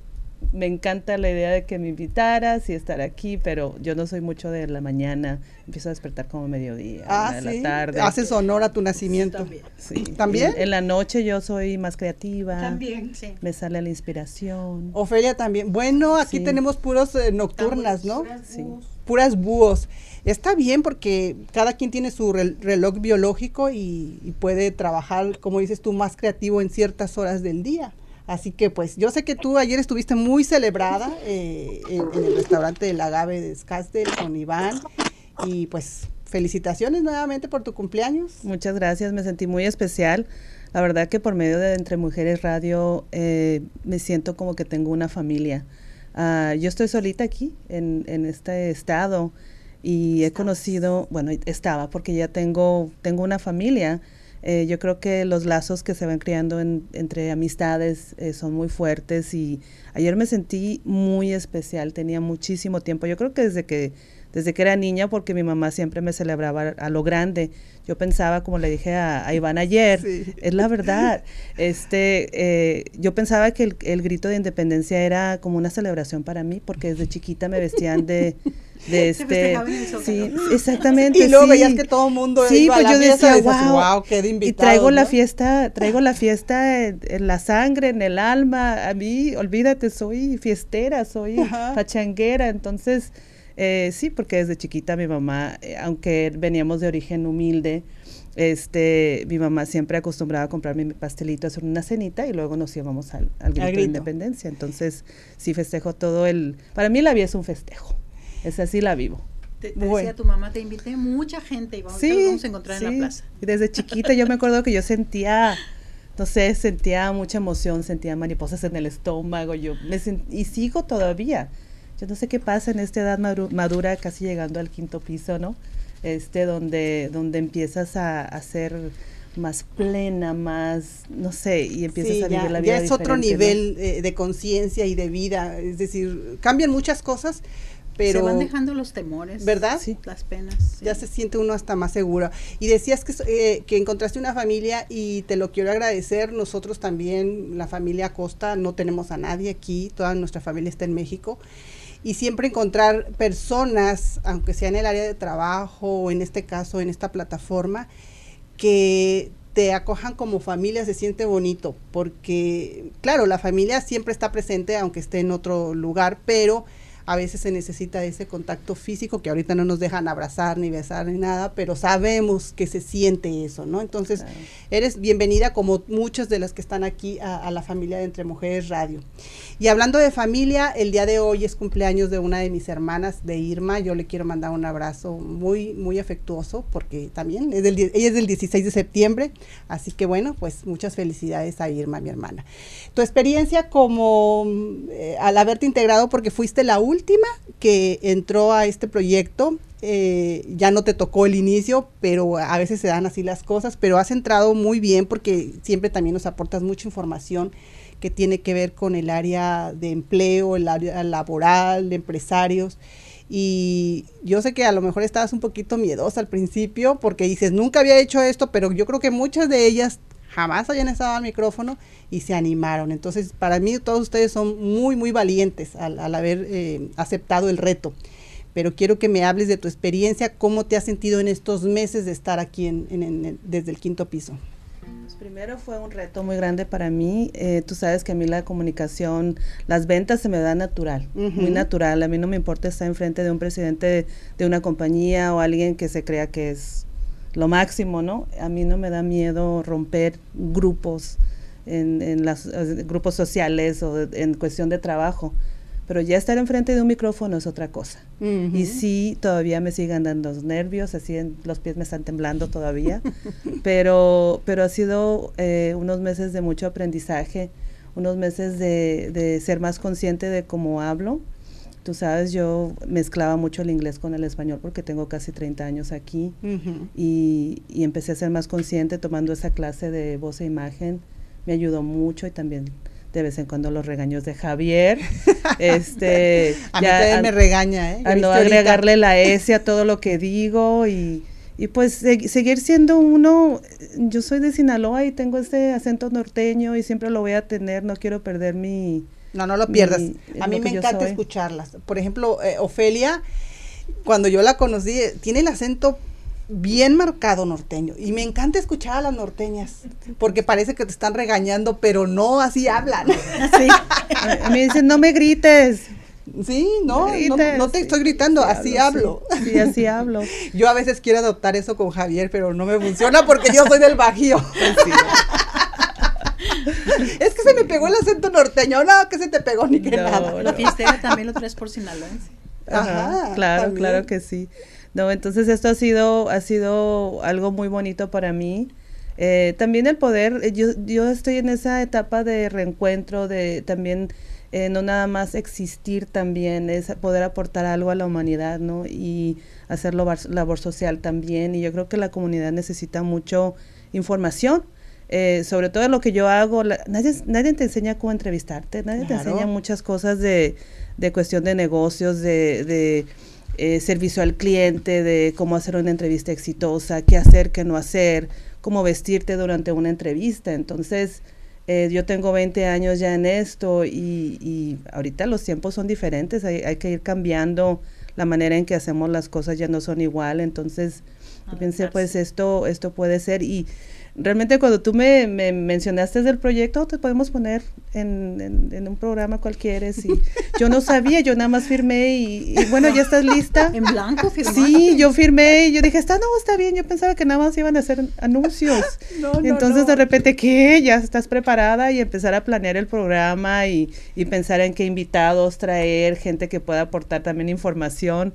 me encanta la idea de que me invitaras y estar aquí, pero yo no soy mucho de la mañana. Empiezo a despertar como mediodía, Ah, una de sí. la tarde. Haces honor a tu nacimiento. Sí. ¿También? En, en la noche yo soy más creativa. También, sí. Me sale la inspiración. Ofelia también. Bueno, aquí Sí. tenemos puros eh, nocturnas, ¿no? Sí. Puras búhos. Está bien porque cada quien tiene su rel- reloj biológico y, y puede trabajar, como dices tú, más creativo en ciertas horas del día. Así que pues yo sé que tú ayer estuviste muy celebrada eh, en, el restaurante del Agave de Scastel con Iván y pues felicitaciones nuevamente por tu cumpleaños. Muchas gracias, me sentí muy especial. La verdad que por medio de Entre Mujeres Radio eh, me siento como que tengo una familia. Ah, yo estoy solita aquí en, en este estado y he conocido, bueno, estaba porque ya tengo, tengo una familia. Eh, yo creo que los lazos que se van creando en- entre amistades eh, son muy fuertes y ayer me sentí muy especial, tenía muchísimo tiempo. Yo creo que desde que desde que era niña, porque mi mamá siempre me celebraba a lo grande. Yo pensaba, como le dije a, a Iván ayer, Sí. es la verdad. Este, eh, yo pensaba que el, el grito de independencia era como una celebración para mí, porque desde chiquita me vestían de, de este, sí, exactamente. Y luego sí. veías que todo el mundo Sí, iba a pues la yo fiesta decía, wow, "Guau, qué de y invitados", traigo la fiesta, traigo la fiesta en, en la sangre, en el alma. A mí, olvídate, soy fiestera, soy Ajá. pachanguera. Entonces, Eh, sí, porque desde chiquita mi mamá, eh, aunque veníamos de origen humilde, este, mi mamá siempre acostumbraba a comprarme mi pastelito, hacer una cenita y luego nos íbamos al, al grito de grito. independencia. Entonces, sí festejo todo el... Para mí la vida es un festejo. Es así la vivo. Te, te Bueno. decía tu mamá, te invité mucha gente y vamos, Sí, nos vamos a encontrar en sí. la plaza. Y desde chiquita yo me acuerdo que yo sentía, no sé, sentía mucha emoción, sentía mariposas en el estómago, yo me sen- y sigo todavía. Yo no sé qué pasa en esta edad maru- madura, casi llegando al quinto piso, ¿no? Este, donde, donde empiezas a, a ser más plena, más, no sé, y empiezas Sí, a ya, vivir la ya vida es otro nivel eh, de conciencia y de vida, es decir, cambian muchas cosas, pero Se van dejando los temores. ¿Verdad? Sí. Las penas. sí. ya se siente uno hasta más seguro. Y decías que, eh, que encontraste una familia y te lo quiero agradecer. Nosotros también, la familia Acosta, no tenemos a nadie aquí, toda nuestra familia está en México. Y siempre encontrar personas, aunque sea en el área de trabajo o en este caso en esta plataforma, que te acojan como familia se siente bonito, porque claro, la familia siempre está presente aunque esté en otro lugar, pero a veces se necesita ese contacto físico que ahorita no nos dejan abrazar ni besar ni nada, pero sabemos que se siente eso, ¿no? Entonces, Claro. eres bienvenida como muchas de las que están aquí a, a la familia de Entre Mujeres Radio. Y hablando de familia, el día de hoy es cumpleaños de una de mis hermanas, de Irma. Yo le quiero mandar un abrazo muy, muy afectuoso porque también es del, ella es del 16 de septiembre. Así que bueno, pues muchas felicidades a Irma, mi hermana. Tu experiencia como eh, al haberte integrado, porque fuiste la última que entró a este proyecto, eh, ya no te tocó el inicio, pero a veces se dan así las cosas, pero has entrado muy bien porque siempre también nos aportas mucha información que tiene que ver con el área de empleo, el área laboral, de empresarios. Y yo sé que a lo mejor estabas un poquito miedosa al principio porque dices, nunca había hecho esto, pero yo creo que muchas de ellas jamás habían estado al micrófono y se animaron. Entonces, para mí todos ustedes son muy, muy valientes al, al haber eh, aceptado el reto. Pero quiero que me hables de tu experiencia, cómo te has sentido en estos meses de estar aquí en, en- en- desde el quinto piso. Pues primero fue un reto muy grande para mí. Eh, tú sabes que a mí la comunicación, las ventas se me da natural, muy Ujú. natural. A mí no me importa estar enfrente de un presidente de, de una compañía o alguien que se crea que es lo máximo, ¿no? A mí no me da miedo romper grupos en, en los grupos sociales o de- en cuestión de trabajo. Pero ya estar enfrente de un micrófono es otra cosa. Y sí, todavía me siguen dando los nervios, así en- los pies me están temblando todavía, pero, pero ha sido eh, unos meses de mucho aprendizaje, unos meses de, de ser más consciente de cómo hablo. Tú sabes, yo mezclaba mucho el inglés con el español porque tengo casi 30 años aquí y, y empecé a ser más consciente tomando esa clase de voz e imagen. Me ayudó mucho y también de vez en cuando los regaños de Javier. este, A mí ya también an- me regaña, ¿eh? A no agregarle la S a todo lo que digo y, y pues seg- seguir siendo uno. Yo soy de Sinaloa y tengo este acento norteño y siempre lo voy a tener, no quiero perder mi... No, no lo pierdas. mi- a mí me encanta soy. escucharlas. Por ejemplo, eh, Ofelia, cuando yo la conocí, eh, tiene el acento bien marcado norteño. Y me encanta escuchar a las norteñas, porque parece que te están regañando, pero no así hablan. Sí. A mí dicen, no me grites. Sí, no, no, grites". no te estoy gritando, Sí, así hablo, hablo. Sí, sí, así hablo. Yo a veces quiero adoptar eso con Javier, pero no me funciona porque yo soy del Bajío. es que se me pegó el acento norteño. No, que se te pegó ni que No, nada. La fiestera también lo traes por sinaloense. Ajá, Ajá, claro, también. claro que sí. No, entonces esto ha sido, ha sido algo muy bonito para mí. Eh, también el poder, eh, yo, yo estoy en esa etapa de reencuentro, de también eh, no nada más existir también, es poder aportar algo a la humanidad, ¿no? Y hacer labor, labor social también. Y yo creo que la comunidad necesita mucho información. Eh, sobre todo lo que yo hago, la- nadie, nadie te enseña cómo entrevistarte, nadie te enseña muchas cosas de, de cuestión de negocios, de, de eh, servicio al cliente, de cómo hacer una entrevista exitosa, qué hacer, qué no hacer, cómo vestirte durante una entrevista. Entonces, eh, yo tengo 20 años ya en esto y, y ahorita los tiempos son diferentes, hay, hay que ir cambiando la manera en que hacemos las cosas, ya no son igual. Entonces, yo pensé, pues esto, esto puede ser y realmente cuando tú me, me mencionaste del proyecto, te podemos poner en, en, un programa cualquiera. Y yo no sabía, yo nada más firmé y, bueno, ya estás lista. En blanco firmaste. Sí, yo firmé y yo dije, está, no, está bien. Yo pensaba que nada más iban a hacer anuncios. Entonces de repente, ¿qué? Ya estás preparada y empezar a planear el programa y, y pensar en qué invitados traer, gente que pueda aportar también información.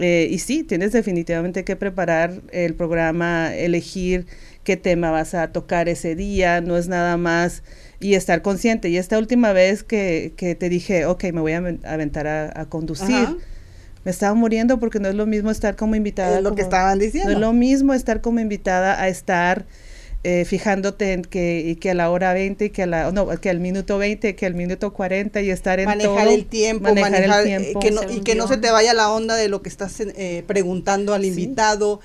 Eh, y sí, tienes definitivamente que preparar el programa, elegir qué tema vas a tocar ese día, no es nada más y estar consciente. Y esta última vez que, que te dije, ok, me voy a aventar a, conducir, me estaba muriendo porque no es lo mismo estar como invitada. Es lo que estaban diciendo. No es lo mismo estar como invitada a estar eh, fijándote en que, y que a la hora 20 y que a la, no, que al minuto 20, que al minuto 40 y estar en manejar el tiempo, manejar, el eh, tiempo. que no, y que no se te vaya la onda de lo que estás eh, preguntando al invitado.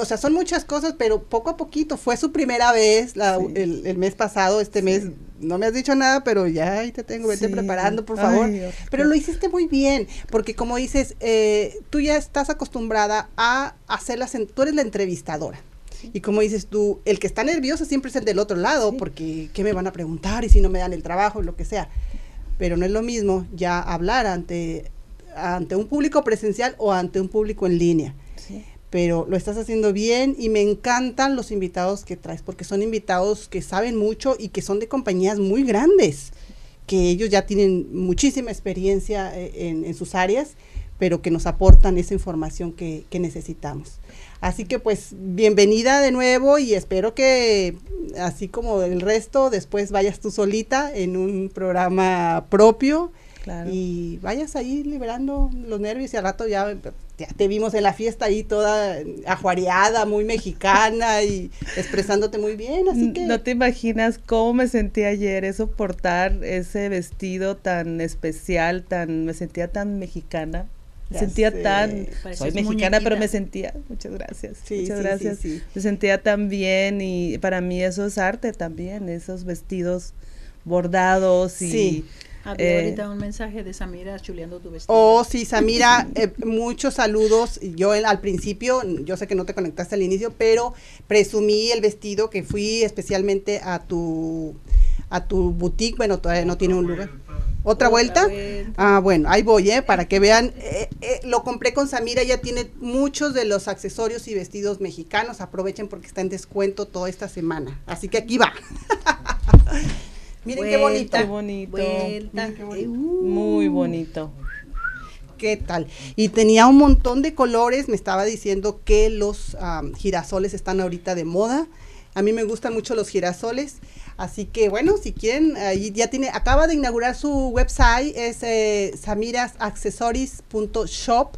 O sea, son muchas cosas, pero poco a poquito. Fue su primera vez el, mes pasado, este mes no me has dicho nada, pero ya ahí te tengo, vete preparando, por favor. pero lo hiciste muy bien, porque como dices, tú ya estás acostumbrada a hacerlas, en, tú eres la entrevistadora. Y como dices tú, el que está nervioso siempre es el del otro lado, porque ¿qué me van a preguntar? Y si no me dan el trabajo, lo que sea. Pero no es lo mismo ya hablar ante, ante un público presencial o ante un público en línea. Pero lo estás haciendo bien y me encantan los invitados que traes, porque son invitados que saben mucho y que son de compañías muy grandes, que ellos ya tienen muchísima experiencia eh, en, sus áreas, pero que nos aportan esa información que, que necesitamos. Así que pues bienvenida de nuevo y espero que así como el resto después vayas tú solita en un programa propio y vayas ahí liberando los nervios y al rato ya, te vimos en la fiesta ahí toda ajuareada, muy mexicana y expresándote muy bien, así que... No te imaginas cómo me sentí ayer, eso portar ese vestido tan especial, tan, me sentía tan mexicana. Me sentía tan, soy mexicana, pero me sentía, muchas gracias, muchas gracias, me sentía tan bien y para mí eso es arte también, esos vestidos bordados y... Había eh, ahorita un mensaje de Samira chuleando tu vestido. Oh, sí, Samira, eh, muchos saludos. Yo al principio, yo sé que no te conectaste al inicio, pero presumí el vestido que fui especialmente a tu a tu boutique, bueno, todavía no tiene un lugar. ¿Otra, vuelta? Ah, bueno, ahí voy, ¿eh? Para que vean. Eh, eh, lo compré con Samira, ya tiene muchos de los accesorios y vestidos mexicanos. Aprovechen porque está en descuento toda esta semana. Así que aquí va. Miren qué bonita. Qué bonito. Muy bonito. ¿Qué tal? Y tenía un montón de colores. Me estaba diciendo que los girasoles están ahorita de moda. A mí me gustan mucho los girasoles. Así que bueno, si quieren, ahí ya tiene, acaba de inaugurar su website, es eh, samirasaccessories.shop.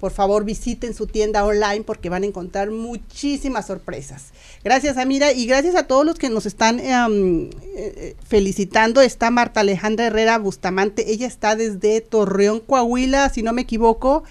Por favor, visiten su tienda online porque van a encontrar muchísimas sorpresas. Gracias, Samira, y gracias a todos los que nos están em, eh, felicitando. Está Marta Alejandra Herrera Bustamante, ella está desde Torreón, Coahuila, si no me equivoco.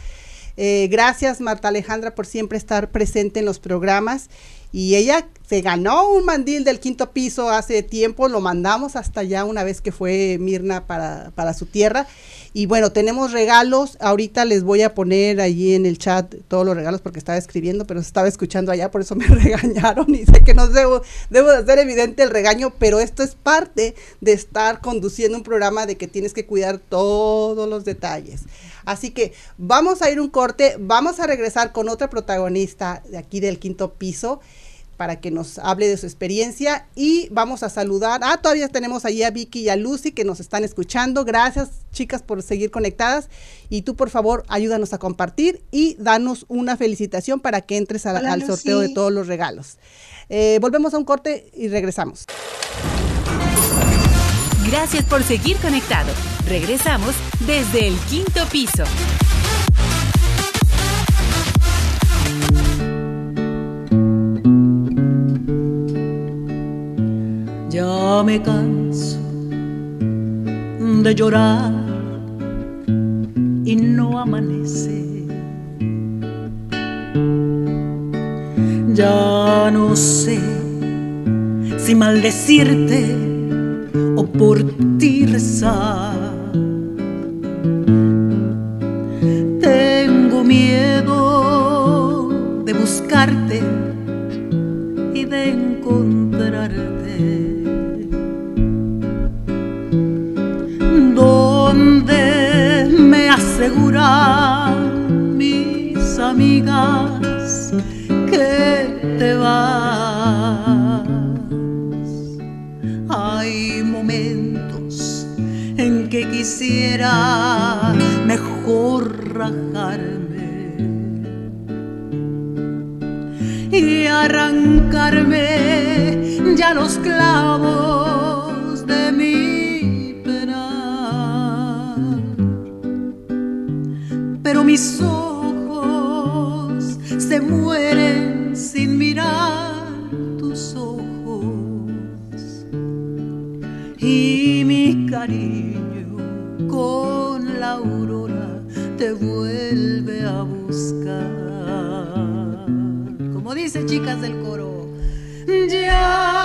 Eh, gracias, Marta Alejandra, por siempre estar presente en los programas y ella se ganó un mandil del quinto piso hace tiempo, lo mandamos hasta allá una vez que fue Mirna para, para su tierra. Y bueno, tenemos regalos, ahorita les voy a poner allí en el chat todos los regalos porque estaba escribiendo, pero estaba escuchando allá, por eso me regañaron y sé que no debo, debo de hacer evidente el regaño, pero esto es parte de estar conduciendo un programa de que tienes que cuidar todos los detalles. Así que vamos a ir un corte, vamos a regresar con otra protagonista de aquí del quinto piso para que nos hable de su experiencia y vamos a saludar. Ah, todavía tenemos ahí a Vicky y a Lucy que nos están escuchando. Gracias, chicas, por seguir conectadas. Y tú, por favor, ayúdanos a compartir y danos una felicitación para que entres al sorteo de todos los regalos. Eh, volvemos a un corte y regresamos. Gracias por seguir conectado. Regresamos desde el quinto piso. Me canso de llorar y no amanece. Ya no sé si maldecirte o por ti rezar. Que te vas. Hay momentos en que quisiera mejor rajarme y arrancarme ya los clavos chicas del coro, ya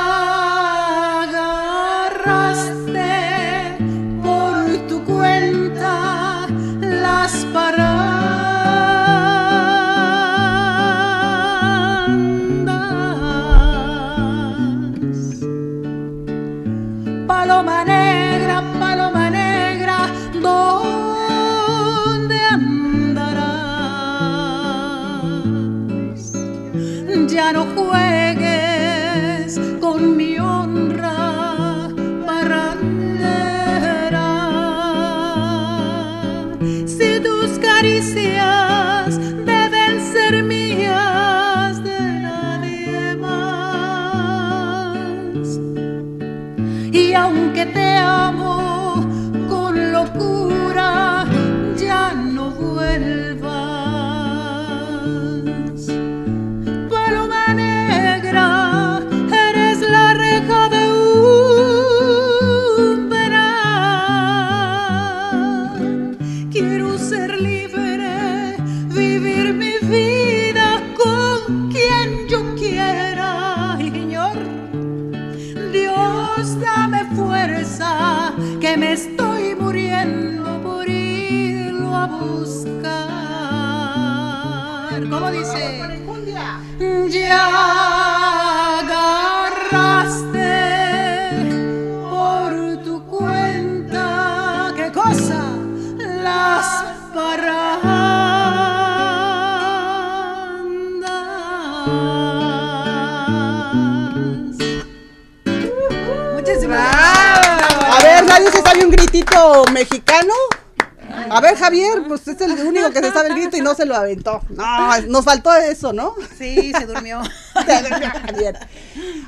Ya no juegues A ver, Javier, pues es el único que se sabe el grito y no se lo aventó. No, nos faltó eso, ¿no? Sí, se durmió. Se durmió Javier.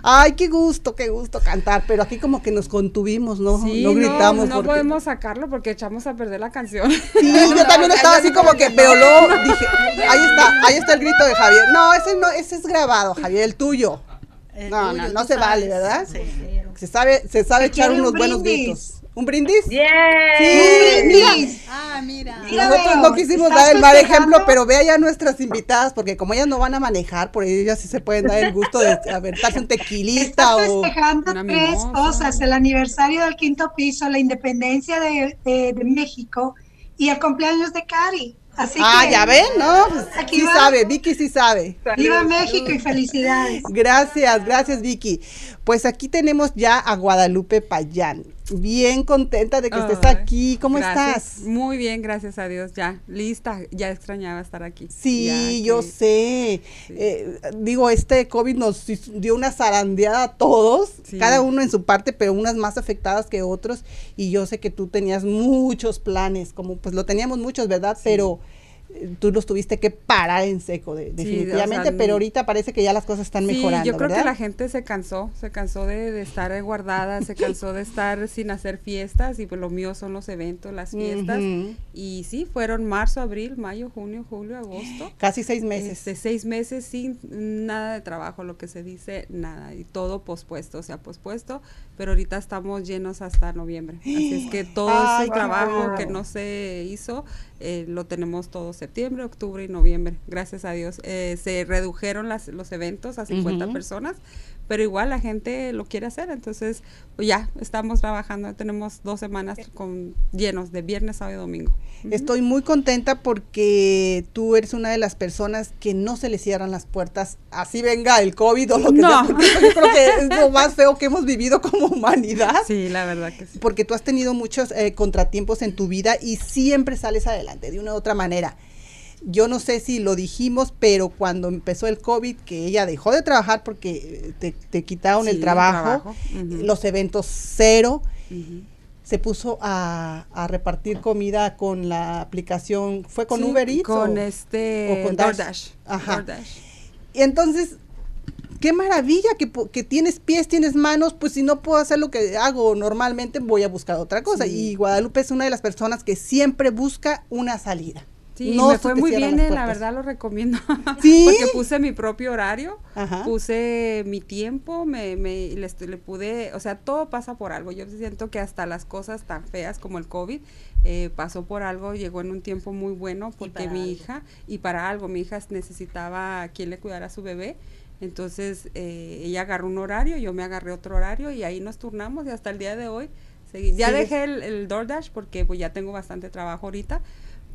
Ay, qué gusto, qué gusto cantar, pero aquí como que nos contuvimos, ¿no? Sí, no gritamos. No, porque- podemos sacarlo porque echamos a perder la canción. Sí, yo también estaba así como que, luego dije, ahí está, ahí está el grito de Javier. No, ese no, ese es grabado, Javier, el tuyo. no, no, no se vale, ¿verdad? Se sabe, se sabe echar unos un buenos brindis. gritos. ¿Un brindis? ¡Bien! Sí, mira, Ah, mira. Mira, nosotros veo, no quisimos ¿estás dar el mal ejemplo, pero ve allá a nuestras invitadas, porque como ellas no van a manejar, por ellas sí se pueden dar el gusto de aventarse un tequilita Está o... festejando una tres mimosa. cosas, el aniversario del quinto piso, la independencia de, de- de México y el cumpleaños de Cari. Así Ah, que, ya ven, ¿no? Pues Aquí sí va. sabe, Vicky sí sabe. Viva México y felicidades. Gracias, gracias Vicky. Pues aquí tenemos ya a Guadalupe Payán. Bien contenta de que estés aquí. ¿Cómo gracias. estás? Muy bien, gracias a Dios. Ya, lista. Ya extrañaba estar aquí. Sí, Ya yo que- sé. Sí. Eh, digo, este COVID nos dio una zarandeada a todos, Sí. cada uno en su parte, pero unas más afectadas que otros. Y yo sé que tú tenías muchos planes, como pues lo teníamos muchos, ¿verdad? Pero tú los tuviste que parar en seco, de- definitivamente. sea, pero ahorita parece que ya las cosas están Sí, mejorando, yo creo ¿verdad? que la gente se cansó, se cansó de, de estar guardada, se cansó de estar sin hacer fiestas y pues lo mío son los eventos, las fiestas. Ujú. Y sí, fueron marzo, abril, mayo, junio, julio, agosto. Casi seis meses. Este, seis meses sin nada de trabajo, lo que se dice, nada, y todo pospuesto, se ha pospuesto, pero ahorita estamos llenos hasta noviembre. Así es que todo ese trabajo que no se hizo, eh, lo tenemos todo septiembre, octubre y noviembre, gracias a Dios. Eh, se redujeron las, los eventos a 50 Ujú. personas, pero igual la gente lo quiere hacer, entonces pues ya estamos trabajando, tenemos dos semanas con llenos de viernes, sábado y domingo. Estoy muy contenta porque tú eres una de las personas que no se le cierran las puertas, así venga el COVID o lo que No. sea, porque yo creo que es lo más feo que hemos vivido como humanidad. Sí, la verdad que sí. Porque tú has tenido muchos eh, contratiempos en tu vida y siempre sales adelante de una u otra manera. Yo no sé si lo dijimos, pero cuando empezó el COVID, que ella dejó de trabajar porque eh, te, te quitaron Sí, el el trabajo, los eventos cero, se puso a, a repartir comida con la aplicación, ¿fue con Sí, Uber Eats? Con o- este o con Dash? DoorDash. Ajá. DoorDash. Y entonces, qué maravilla que, que tienes pies, tienes manos, pues si no puedo hacer lo que hago normalmente, voy a buscar otra cosa. Sí. Y Guadalupe es una de las personas que siempre busca una salida. Sí, No me fue muy bien, eh, la verdad lo recomiendo. ¿Sí? Porque puse mi propio horario, Ajá. puse mi tiempo, me, me le, pude, o sea, todo pasa por algo. Yo siento que hasta las cosas tan feas como el COVID eh, pasó por algo, llegó en un tiempo muy bueno porque mi algo. hija, y para algo, mi hija necesitaba a quien le cuidara a su bebé. Entonces eh, ella agarró un horario, yo me agarré otro horario y ahí nos turnamos y hasta el día de hoy seguí. Ya dejé el, el DoorDash porque pues ya tengo bastante trabajo ahorita,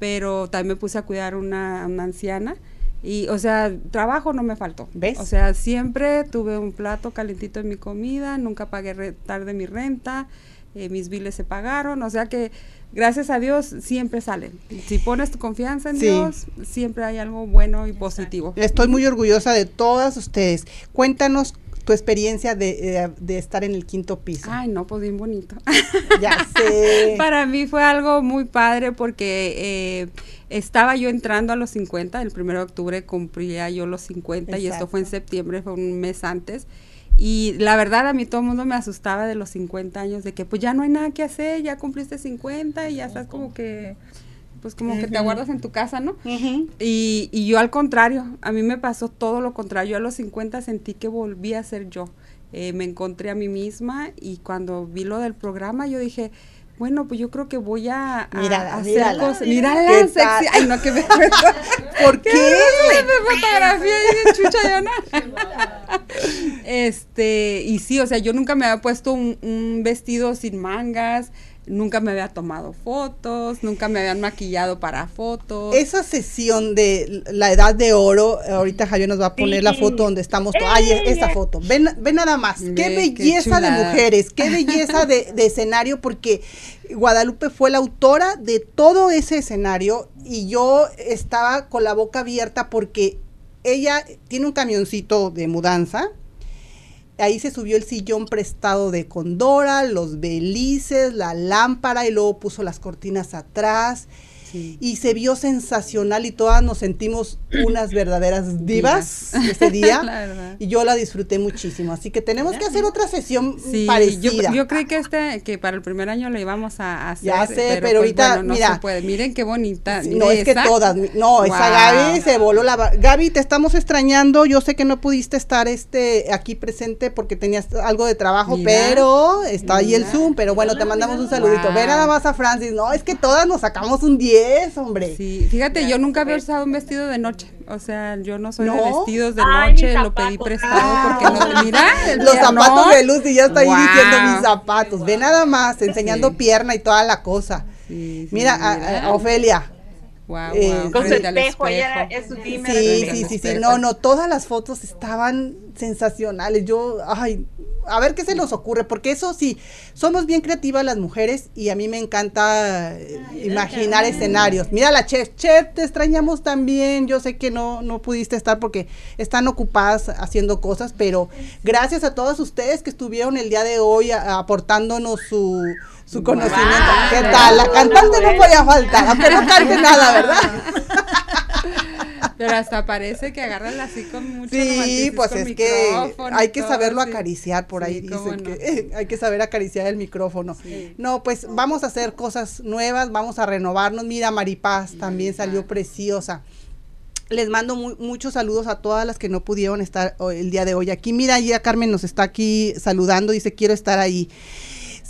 pero también me puse a cuidar una, una anciana y o sea, trabajo no me faltó. ¿Ves? O sea, siempre tuve un plato calentito en mi comida, nunca pagué tarde mi renta, eh, mis biles se pagaron, o sea que gracias a Dios siempre salen. Si pones tu confianza en Sí. Dios, siempre hay algo bueno y positivo. Estoy muy orgullosa de todas ustedes. Cuéntanos tu experiencia de, eh, de estar en el quinto piso. Ay, no, pues bien bonito. ya sé. Para mí fue algo muy padre porque eh, estaba yo entrando a los 50, el 1 de octubre cumplía yo los 50 y esto fue en septiembre, fue un mes antes. Y la verdad a mí todo el mundo me asustaba de los 50 años, de que pues ya no hay nada que hacer, ya cumpliste 50 y ya estás como que, pues como que te aguardas en tu casa, ¿no? Y, y yo al contrario, a mí me pasó todo lo contrario. Yo a los 50 sentí que volví a ser yo. Eh, me encontré a mí misma y cuando vi lo del programa yo dije, bueno, pues yo creo que voy a, a Mírala, hacer mírala. cosas. ¿Qué Mírala, sexy. tal? Ay, no, que me... ¿Por qué? me fotografía de chucha de Ana. Este, y sí, o sea, yo nunca me había puesto un, un vestido sin mangas, nunca me había tomado fotos, nunca me habían maquillado para fotos. Esa sesión de la edad de oro, ahorita Javier nos va a poner la foto donde estamos. to- Ay, Eh, esa eh. foto. Ven, ven nada más. Qué Ve, qué belleza de mujeres, qué belleza de, de escenario, porque Guadalupe fue la autora de todo ese escenario y yo estaba con la boca abierta porque ella tiene un camioncito de mudanza. Ahí se subió el sillón prestado de Condora, los belices, la lámpara y luego puso las cortinas atrás Sí. y se vio sensacional y todas nos sentimos unas verdaderas divas ese día y yo la disfruté muchísimo así que tenemos que hacer otra sesión Sí, parecida yo, yo creí que este, que para el primer año lo íbamos a, a hacer. Ya sé, pero pues, ahorita, bueno, no mira. se puede. Miren qué bonita. Sí, no, es que esa. todas, no, esa Wow. Gaby se voló la... Gaby, te estamos extrañando, yo sé que no pudiste estar este aquí presente porque tenías algo de trabajo, Mira, pero está ahí el mira. Zoom, pero bueno, te mandamos un saludito. Wow. Ve nada más a Francis, no, es que todas nos sacamos un 10, hombre. Sí, fíjate, yo nunca había usado un vestido de noche. O sea, yo no soy de ¿No? vestidos de Ay, noche, lo pedí prestado porque no. Mira, Los zapatos de luz y ya está ahí Wow. diciendo mis zapatos. Ve nada más, enseñando Sí. pierna y toda la cosa. Sí, sí, Mira, a- a- a Ofelia. Guau, eh, Con su espejo, ella es su. Sí, sí, sí, sí. No, no, todas las fotos estaban sensacionales. Yo, ay, a ver qué se nos ocurre, porque eso sí, somos bien creativas las mujeres y a mí me encanta eh, imaginar escenarios. Mira la chef, chef, te extrañamos también. Yo sé que no, no pudiste estar porque están ocupadas haciendo cosas, pero gracias a todos ustedes que estuvieron el día de hoy a- aportándonos su, su conocimiento. ¿Qué tal? La cantante no podía faltar, aunque no cante nada, ¿verdad? Pero hasta parece que agarran así con mucho Sí, pues es que hay que saberlo acariciar, por ahí Sí, dicen no. que hay que saber acariciar el micrófono. Sí. No, pues vamos a hacer cosas nuevas, vamos a renovarnos. Mira, Maripaz también salió preciosa. Les mando mu- muchos saludos a todas las que no pudieron estar hoy- el día de hoy aquí. Mira, ya Carmen nos está aquí saludando, dice quiero estar ahí.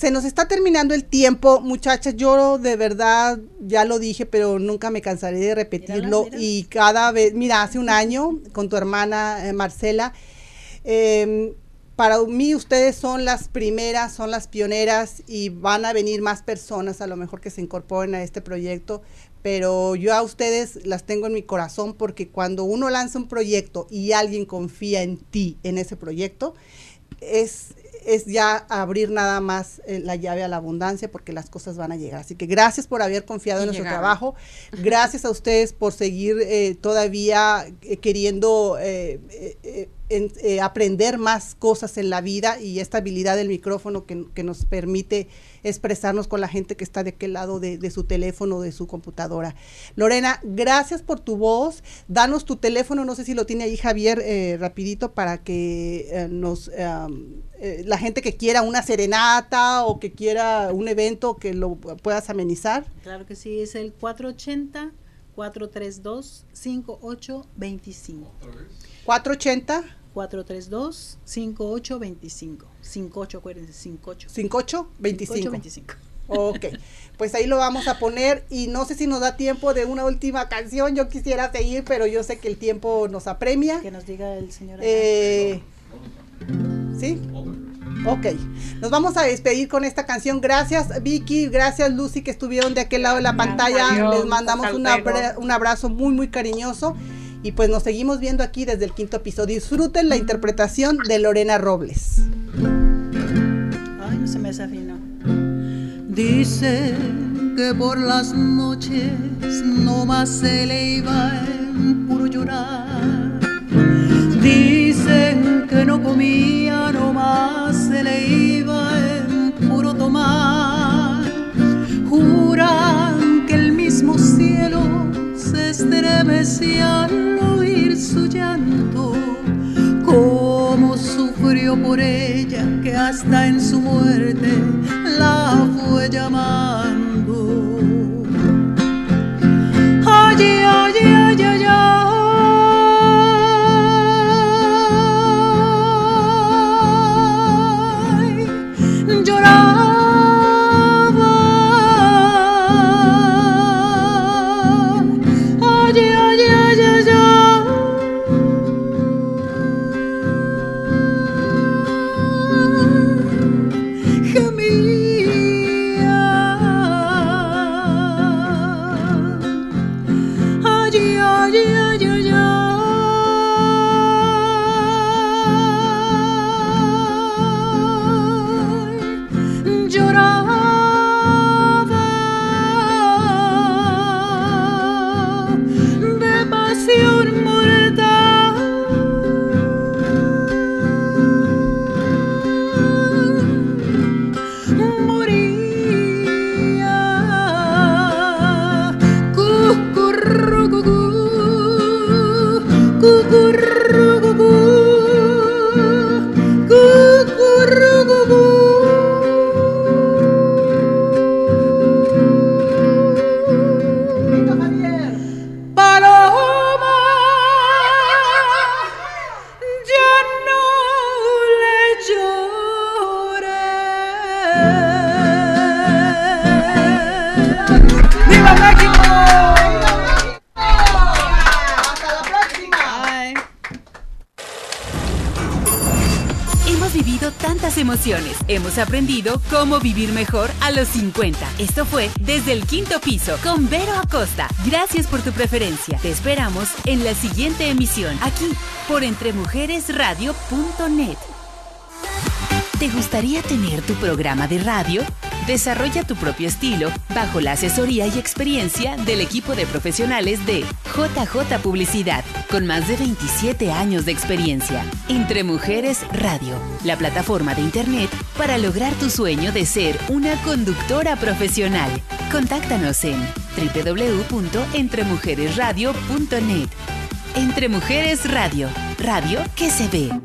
Se nos está terminando el tiempo, muchachas. Yo de verdad ya lo dije, pero nunca me cansaré de repetirlo. mírala. Y cada vez, mira, hace un año con tu hermana eh, Marcela, eh, para mí ustedes son las primeras, son las pioneras y van a venir más personas a lo mejor que se incorporen a este proyecto, pero yo a ustedes las tengo en mi corazón porque cuando uno lanza un proyecto y alguien confía en ti, en ese proyecto, es, es ya abrir nada más eh, la llave a la abundancia porque las cosas van a llegar. Así que gracias por haber confiado Y en nuestro llegaron. trabajo. Gracias a ustedes por seguir eh, todavía eh, queriendo en- eh, aprender más cosas en la vida y esta habilidad del micrófono que, que nos permite expresarnos con la gente que está de aquel lado de, de su teléfono, de su computadora. Lorena, gracias por tu voz. Danos tu teléfono, no sé si lo tiene ahí Javier eh, rapidito para que eh, nos um, eh, la gente que quiera una serenata o que quiera un evento que lo puedas amenizar. Claro que sí, es el 480 432 5825. 480 432 5825. 58, acuérdense, 58. 58 25. 5825. Ok, pues ahí lo vamos a poner y no sé si nos da tiempo de una última canción. Yo quisiera seguir, pero yo sé que el tiempo nos apremia. Que nos diga el señor. Eh, ¿Sí? Ok, nos vamos a despedir con esta canción. Gracias Vicky, gracias Lucy que estuvieron de aquel lado de la pantalla. Adiós, Les mandamos abra- un abrazo muy, muy cariñoso. Y pues nos seguimos viendo aquí desde el quinto episodio. Disfruten la interpretación de Lorena Robles. Ay, no se me desafinó. Dicen que por las noches no más se le iba en puro llorar. Dicen que no comía, no más se le iba en puro tomar. Juran que el mismo cielo se estremecía al oír su llanto. Cómo sufrió por ella que hasta en su muerte la fue llamando. Hemos aprendido cómo vivir mejor a los 50. Esto fue Desde el Quinto Piso con Vero Acosta. Gracias por tu preferencia. Te esperamos en la siguiente emisión, aquí por entremujeresradio.net. ¿Te gustaría tener tu programa de radio? Desarrolla tu propio estilo bajo la asesoría y experiencia del equipo de profesionales de JJ Publicidad, con más de 27 años de experiencia. Entre Mujeres Radio, la plataforma de Internet para lograr tu sueño de ser una conductora profesional. Contáctanos en www.entremujeresradio.net. Entre Mujeres Radio, radio que se ve.